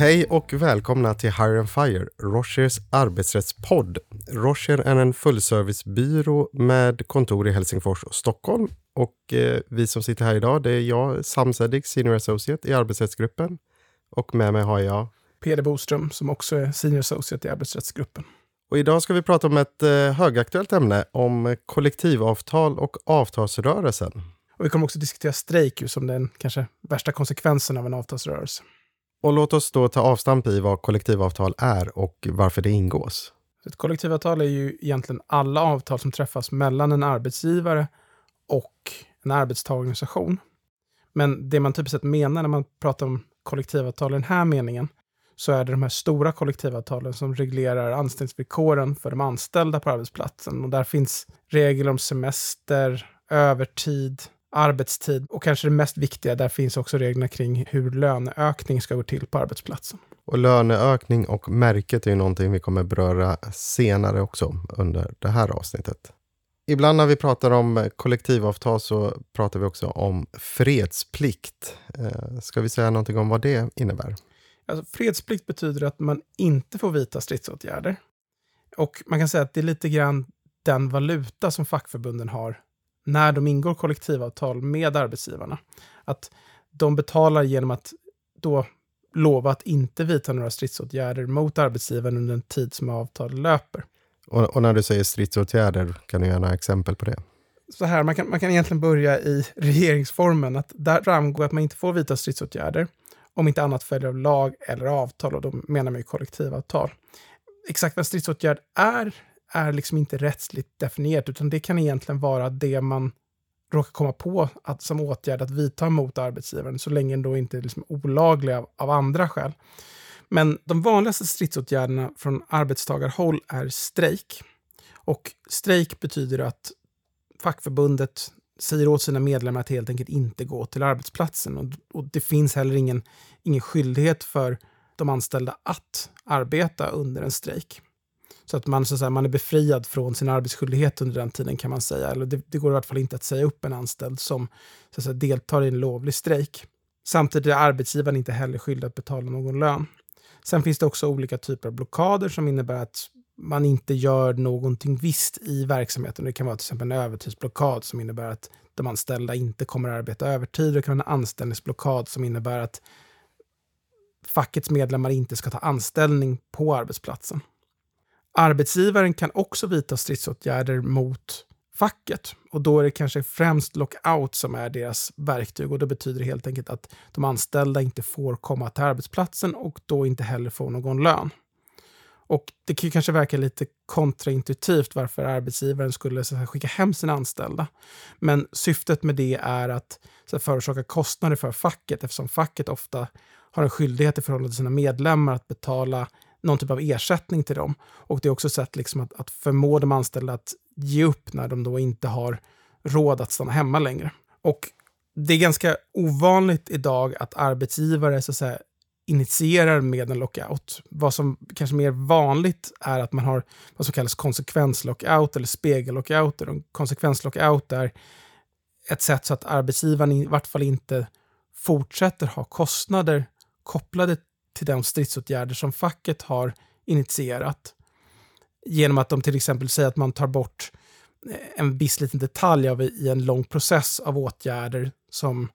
Hej och välkomna till Hire and Fire, Rochers arbetsrättspodd. Rocher är en fullservicebyrå med kontor i Helsingfors och Stockholm. Och eh, vi som sitter här idag, det är jag, Sam Sedig, Senior Associate i arbetsrättsgruppen. Och med mig har jag Peder Boström som också är Senior Associate i arbetsrättsgruppen. Och idag ska vi prata om ett eh, högaktuellt ämne, om kollektivavtal och avtalsrörelsen. Och vi kommer också diskutera strejk som den kanske värsta konsekvensen av en avtalsrörelse. Och låt oss då ta avstamp i vad kollektivavtal är och varför det ingås. Ett kollektivavtal är ju egentligen alla avtal som träffas mellan en arbetsgivare och en arbetstagarorganisation. Men det man typiskt sett menar när man pratar om kollektivavtal i den här meningen så är det de här stora kollektivavtalen som reglerar anställningsvillkoren för de anställda på arbetsplatsen. Och där finns regler om semester, övertid, arbetstid och kanske det mest viktiga, där finns också reglerna kring hur löneökning ska gå till på arbetsplatsen. Och löneökning och märket är ju någonting vi kommer beröra senare också under det här avsnittet. Ibland när vi pratar om kollektivavtal så pratar vi också om fredsplikt. Eh, ska vi säga någonting om vad det innebär? Alltså, fredsplikt betyder att man inte får vidta stridsåtgärder. Och man kan säga att det är lite grann den valuta som fackförbunden har när de ingår kollektivavtal med arbetsgivarna. Att de betalar genom att då lova att inte vidta några stridsåtgärder mot arbetsgivaren under den tid som avtalet löper. Och, och, när du säger stridsåtgärder, kan du ge några exempel på det? Så här, man kan, man kan egentligen börja i regeringsformen, att där framgår att man inte får vidta stridsåtgärder om inte annat följer av lag eller avtal, och då menar man ju kollektivavtal. Exakt vad stridsåtgärd är, är liksom inte rättsligt definierat, utan det kan egentligen vara det man råkar komma på att, som åtgärd att vidta mot arbetsgivaren, så länge den då inte är liksom olaglig av, av andra skäl. Men de vanligaste stridsåtgärderna från arbetstagarhåll är strejk. Och strejk betyder att fackförbundet säger åt sina medlemmar att helt enkelt inte gå till arbetsplatsen. Och, och det finns heller ingen, ingen skyldighet för de anställda att arbeta under en strejk. Så att man, så att säga, man är befriad från sin arbetsskyldighet under den tiden kan man säga. Eller det, det går i alla fall inte att säga upp en anställd som så att säga, deltar i en lovlig strejk. Samtidigt är arbetsgivaren inte heller skyldig att betala någon lön. Sen finns det också olika typer av blockader som innebär att man inte gör någonting visst i verksamheten. Det kan vara till exempel en övertidsblockad som innebär att de anställda inte kommer att arbeta övertid. Det kan vara en anställningsblockad som innebär att fackets medlemmar inte ska ta anställning på arbetsplatsen. Arbetsgivaren kan också vidta stridsåtgärder mot facket och då är det kanske främst lockout som är deras verktyg och det betyder helt enkelt att de anställda inte får komma till arbetsplatsen och då inte heller får någon lön. Och det kan ju kanske verka lite kontraintuitivt varför arbetsgivaren skulle så här, skicka hem sina anställda. Men syftet med det är att så här, förorsaka kostnader för facket eftersom facket ofta har en skyldighet i förhållande till sina medlemmar att betala någon typ av ersättning till dem. Och det är också ett sätt liksom att, att förmå de anställda att ge upp när de då inte har råd att stanna hemma längre. Och det är ganska ovanligt idag att arbetsgivare så att säga, initierar med en lockout. Vad som kanske mer vanligt är att man har vad som kallas konsekvenslockout eller spegellockout. En konsekvenslockout är ett sätt så att arbetsgivaren i vart fall inte fortsätter ha kostnader kopplade till de stridsåtgärder som facket har initierat. Genom att de till exempel säger att man tar bort eh, en viss liten detalj av i en lång process av åtgärder som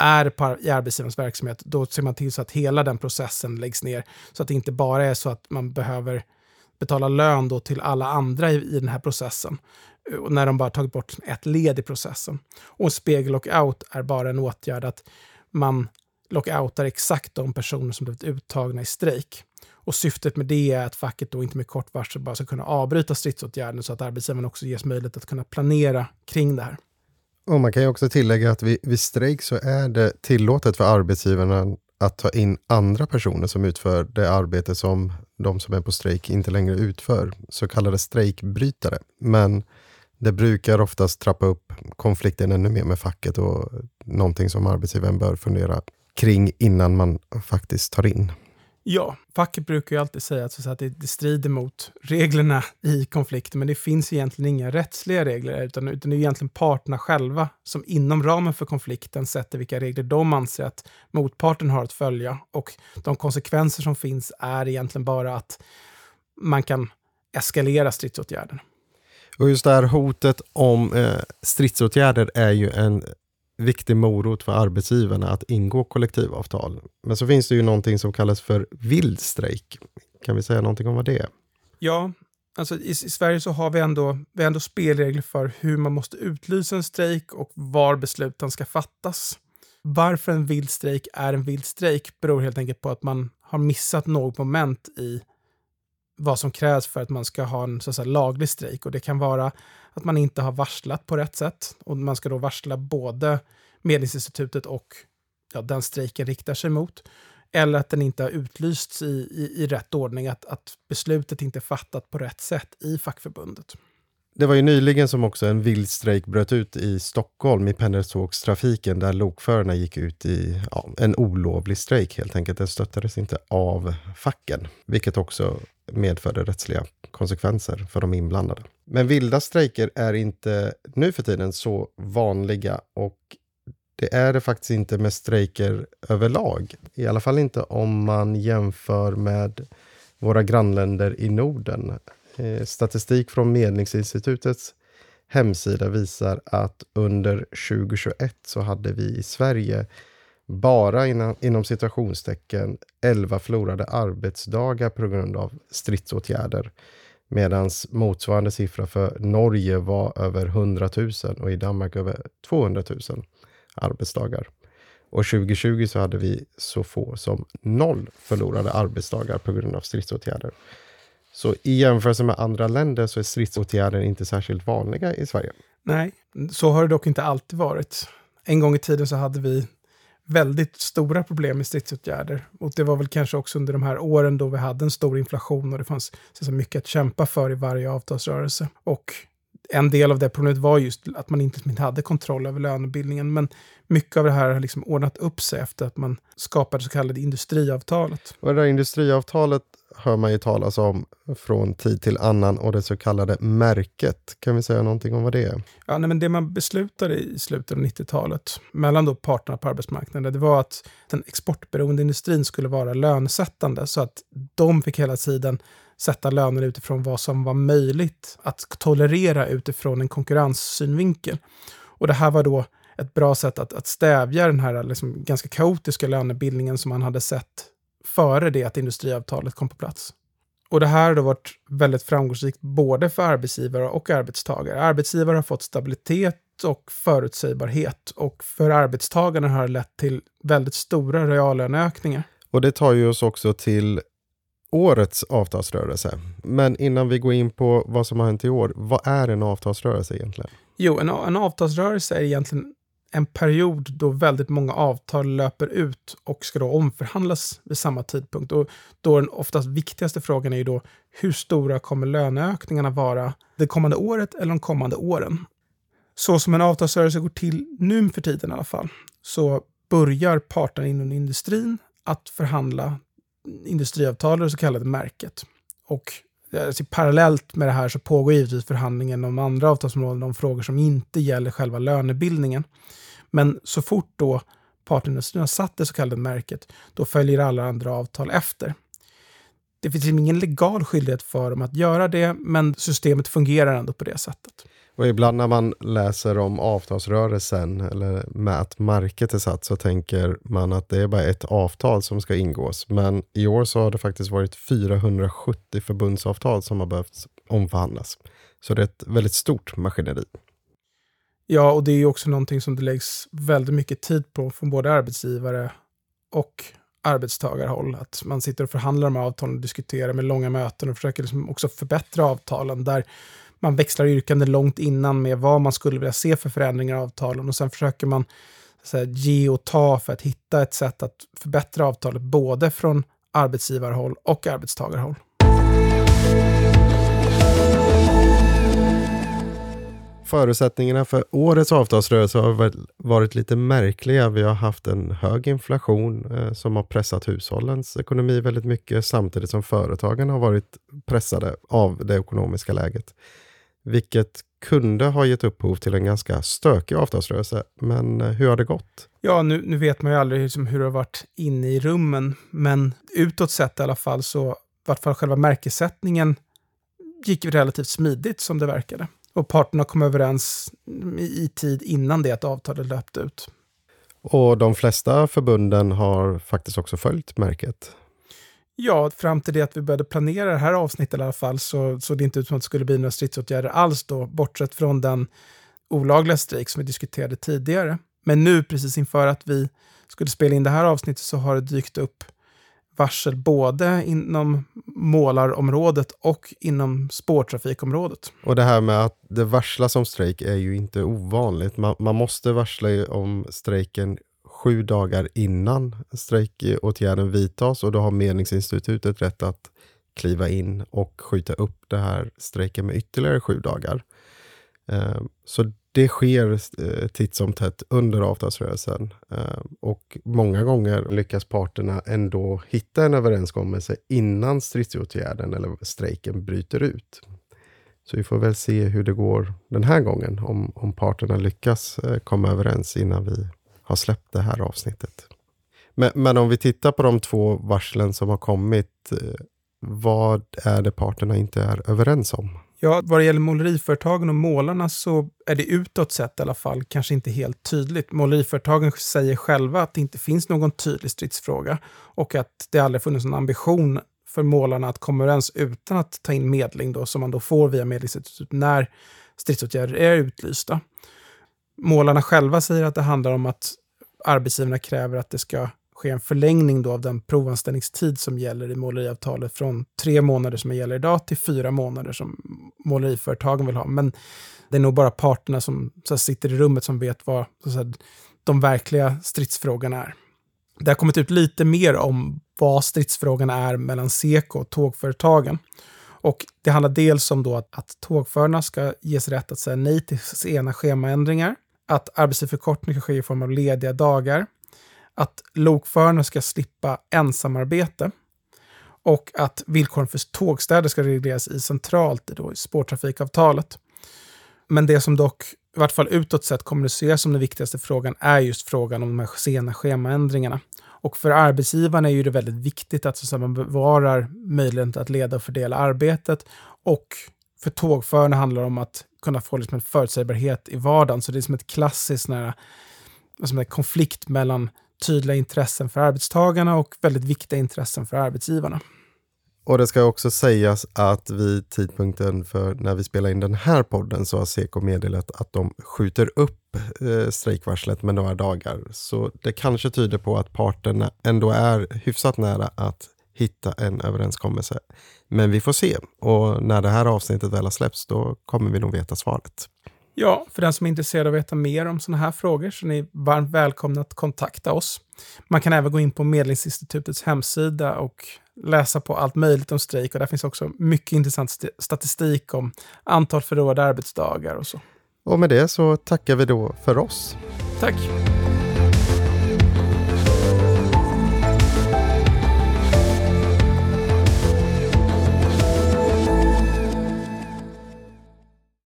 är på, i arbetsgivarens verksamhet, då ser man till så att hela den processen läggs ner. Så att det inte bara är så att man behöver betala lön då till alla andra i, i den här processen. Eh, och när de bara tagit bort ett led i processen. Och spegel och out är bara en åtgärd att man lockoutar exakt de personer som blivit uttagna i strejk. Och syftet med det är att facket då inte med kort varsel bara ska kunna avbryta stridsåtgärden så att arbetsgivaren också ges möjlighet att kunna planera kring det här. Och man kan ju också tillägga att vid, vid strejk så är det tillåtet för arbetsgivarna att ta in andra personer som utför det arbete som de som är på strejk inte längre utför, så kallade strejkbrytare. Men det brukar oftast trappa upp konflikten ännu mer med facket och någonting som arbetsgivaren bör fundera kring innan man faktiskt tar in. Ja, facket brukar ju alltid säga att, att det, strider mot reglerna i konflikten, men det finns egentligen inga rättsliga regler, utan, utan det är egentligen parterna själva som inom ramen för konflikten sätter vilka regler de anser att motparten har att följa. Och de konsekvenser som finns är egentligen bara att man kan eskalera stridsåtgärden. Och just det här hotet om eh, stridsåtgärder är ju en viktig morot för arbetsgivarna att ingå kollektivavtal. Men så finns det ju någonting som kallas för vild strejk. Kan vi säga någonting om vad det är? Ja, alltså i, i, Sverige så har vi ändå, vi ändå spelregler för hur man måste utlysa en strejk och var besluten ska fattas. Varför en vild strejk är en vild strejk beror helt enkelt på att man har missat något moment i vad som krävs för att man ska ha en så att säga, laglig strejk. Och det kan vara att man inte har varslat på rätt sätt. Och man ska då varsla både Medlingsinstitutet och ja, den strejken riktar sig mot. Eller att den inte har utlysts i, i, i rätt ordning, att, att beslutet inte är fattat på rätt sätt i fackförbundet. Det var ju nyligen som också en vild strejk bröt ut i Stockholm i pendeltågstrafiken där lokförarna gick ut i ja, en olovlig strejk helt enkelt. Den stöttades inte av facken, vilket också medförde rättsliga konsekvenser för de inblandade. Men vilda strejker är inte nu för tiden så vanliga och det är det faktiskt inte med strejker överlag. I alla fall inte om man jämför med våra grannländer i Norden. Eh, statistik från Medlingsinstitutets hemsida visar att under 2021 så hade vi i Sverige bara inom, inom situationstecken 11 förlorade arbetsdagar på grund av stridsåtgärder. Medan motsvarande siffra för Norge var över 100 000 och i Danmark över 200 000 arbetsdagar. Och 2020 så hade vi så få som noll förlorade arbetsdagar på grund av stridsåtgärder. Så i jämförelse med andra länder så är stridsåtgärder inte särskilt vanliga i Sverige. Nej, så har det dock inte alltid varit. En gång i tiden så hade vi väldigt stora problem med stridsåtgärder. Och det var väl kanske också under de här åren då vi hade en stor inflation och det fanns så mycket att kämpa för i varje avtalsrörelse. Och en del av det problemet var just att man inte, hade kontroll över lönebildningen. Men mycket av det här har liksom ordnat upp sig efter att man skapade så kallade industriavtalet. Och det där industriavtalet hör man ju talas om från tid till annan och det så kallade märket. Kan vi säga någonting om vad det är? Ja, nej, men det man beslutade i slutet av 90-talet mellan då parterna på arbetsmarknaden, det var att den exportberoende industrin skulle vara lönesättande så att de fick hela tiden sätta löner utifrån vad som var möjligt att tolerera utifrån en konkurrenssynvinkel. Och det här var då ett bra sätt att, att stävja den här liksom ganska kaotiska lönebildningen som man hade sett före det att industriavtalet kom på plats. Och det här har då varit väldigt framgångsrikt både för arbetsgivare och arbetstagare. Arbetsgivare har fått stabilitet och förutsägbarhet och för arbetstagarna har det lett till väldigt stora reallöneökningar. Och det tar ju oss också till årets avtalsrörelse. Men innan vi går in på vad som har hänt i år, vad är en avtalsrörelse egentligen? Jo, en, en avtalsrörelse är egentligen en period då väldigt många avtal löper ut och ska då omförhandlas vid samma tidpunkt. Och då den oftast viktigaste frågan är ju då hur stora kommer löneökningarna vara det kommande året eller de kommande åren? Så som en avtalsrörelse går till nu för tiden i alla fall, så börjar parterna inom industrin att förhandla industriavtal, det så kallade märket. Och eh, alltså, parallellt med det här så pågår givetvis förhandlingen om andra avtalsområden om frågor som inte gäller själva lönebildningen. Men så fort då partnerindustrin har satt det så kallade märket, då följer alla andra avtal efter. Det finns liksom ingen legal skyldighet för dem att göra det, men systemet fungerar ändå på det sättet. Och ibland när man läser om avtalsrörelsen eller med att market är satt så tänker man att det är bara ett avtal som ska ingås. Men i år så har det faktiskt varit 470 förbundsavtal som har behövt omförhandlas. Så det är ett väldigt stort maskineri. Ja, och det är också någonting som det läggs väldigt mycket tid på från både arbetsgivare och arbetstagarhåll. Att man sitter och förhandlar om avtalen och diskuterar med långa möten och försöker liksom också förbättra avtalen. Där man växlar yrkanden långt innan med vad man skulle vilja se för förändringar i avtalen och sen försöker man här, ge och ta för att hitta ett sätt att förbättra avtalet både från arbetsgivarhåll och arbetstagarhåll. Förutsättningarna för årets avtalsrörelse har varit lite märkliga. Vi har haft en hög inflation eh, som har pressat hushållens ekonomi väldigt mycket samtidigt som företagen har varit pressade av det ekonomiska läget. Vilket kunde ha gett upphov till en ganska stökig avtalsrörelse. Men eh, hur har det gått? Ja, nu, nu vet man ju aldrig liksom hur det har varit inne i rummen, men utåt sett i alla fall så, i vart fall själva märkesättningen gick relativt smidigt som det verkade. Och parterna kom överens i tid innan det att avtalet löpte ut. Och de flesta förbunden har faktiskt också följt märket. Ja, fram till det att vi började planera det här avsnittet i alla fall så såg det inte ut som att det skulle bli några stridsåtgärder alls då, bortsett från den olagliga strejk som vi diskuterade tidigare. Men nu, precis inför att vi skulle spela in det här avsnittet, så har det dykt upp varsel både inom målarområdet och inom spårtrafikområdet. Och det här med att det varslas om strejk är ju inte ovanligt. Man, man måste varsla om strejken sju dagar innan strejkåtgärden vidtas och då har Medlingsinstitutet rätt att kliva in och skjuta upp det här strejken med ytterligare sju dagar. Eh, så det sker eh, titt som tätt under avtalsrörelsen. Eh, och många gånger lyckas parterna ändå hitta en överenskommelse innan stridsåtgärden eller strejken bryter ut. Så vi får väl se hur det går den här gången, om, om parterna lyckas komma överens innan vi har släppt det här avsnittet. Men, men om vi tittar på de två varslen som har kommit, eh, vad är det parterna inte är överens om? Ja, vad det gäller måleriföretagen och målarna så är det utåt sett i alla fall kanske inte helt tydligt. Måleriföretagen säger själva att det inte finns någon tydlig stridsfråga och att det aldrig funnits någon ambition för målarna att komma överens utan att ta in medling då, som man då får via Medlingsinstitutet när stridsåtgärder är utlysta. Målarna själva säger att det handlar om att arbetsgivarna kräver att det ska ske en förlängning då av den provanställningstid som gäller i måleriavtalet från tre månader som gäller idag till fyra månader som måleriföretagen vill ha. Men det är nog bara parterna som så sitter i rummet som vet vad så de verkliga stridsfrågorna är. Det har kommit ut lite mer om vad stridsfrågan är mellan Seko och tågföretagen. Och det handlar dels om då att, att tågförarna ska ges rätt att säga nej till sena schemaändringar, att arbetstidsförkortning kan ske i form av lediga dagar, att lokförarna ska slippa ensamarbete och att villkoren för tågstäder ska regleras i centralt då, i spårtrafikavtalet. Men det som dock, i vart fall utåt sett, kommuniceras som den viktigaste frågan är just frågan om de här sena schemaändringarna. Och för arbetsgivarna är ju det väldigt viktigt att, så att man bevarar möjligheten att leda och fördela arbetet. Och för tågförarna handlar det om att kunna få liksom en förutsägbarhet i vardagen. Så det är som ett klassiskt nära, som en konflikt mellan tydliga intressen för arbetstagarna och väldigt viktiga intressen för arbetsgivarna. Och det ska också sägas att vid tidpunkten för när vi spelar in den här podden så har Seko meddelat att de skjuter upp eh, strejkvarslet med några dagar. Så det kanske tyder på att parterna ändå är hyfsat nära att hitta en överenskommelse. Men vi får se och när det här avsnittet väl har släppts då kommer vi nog veta svaret. Ja, för den som är intresserad av att veta mer om sådana här frågor så är ni varmt välkomna att kontakta oss. Man kan även gå in på Medlingsinstitutets hemsida och läsa på allt möjligt om strejk och där finns också mycket intressant statistik om antal förlorade arbetsdagar och så. Och med det så tackar vi då för oss. Tack!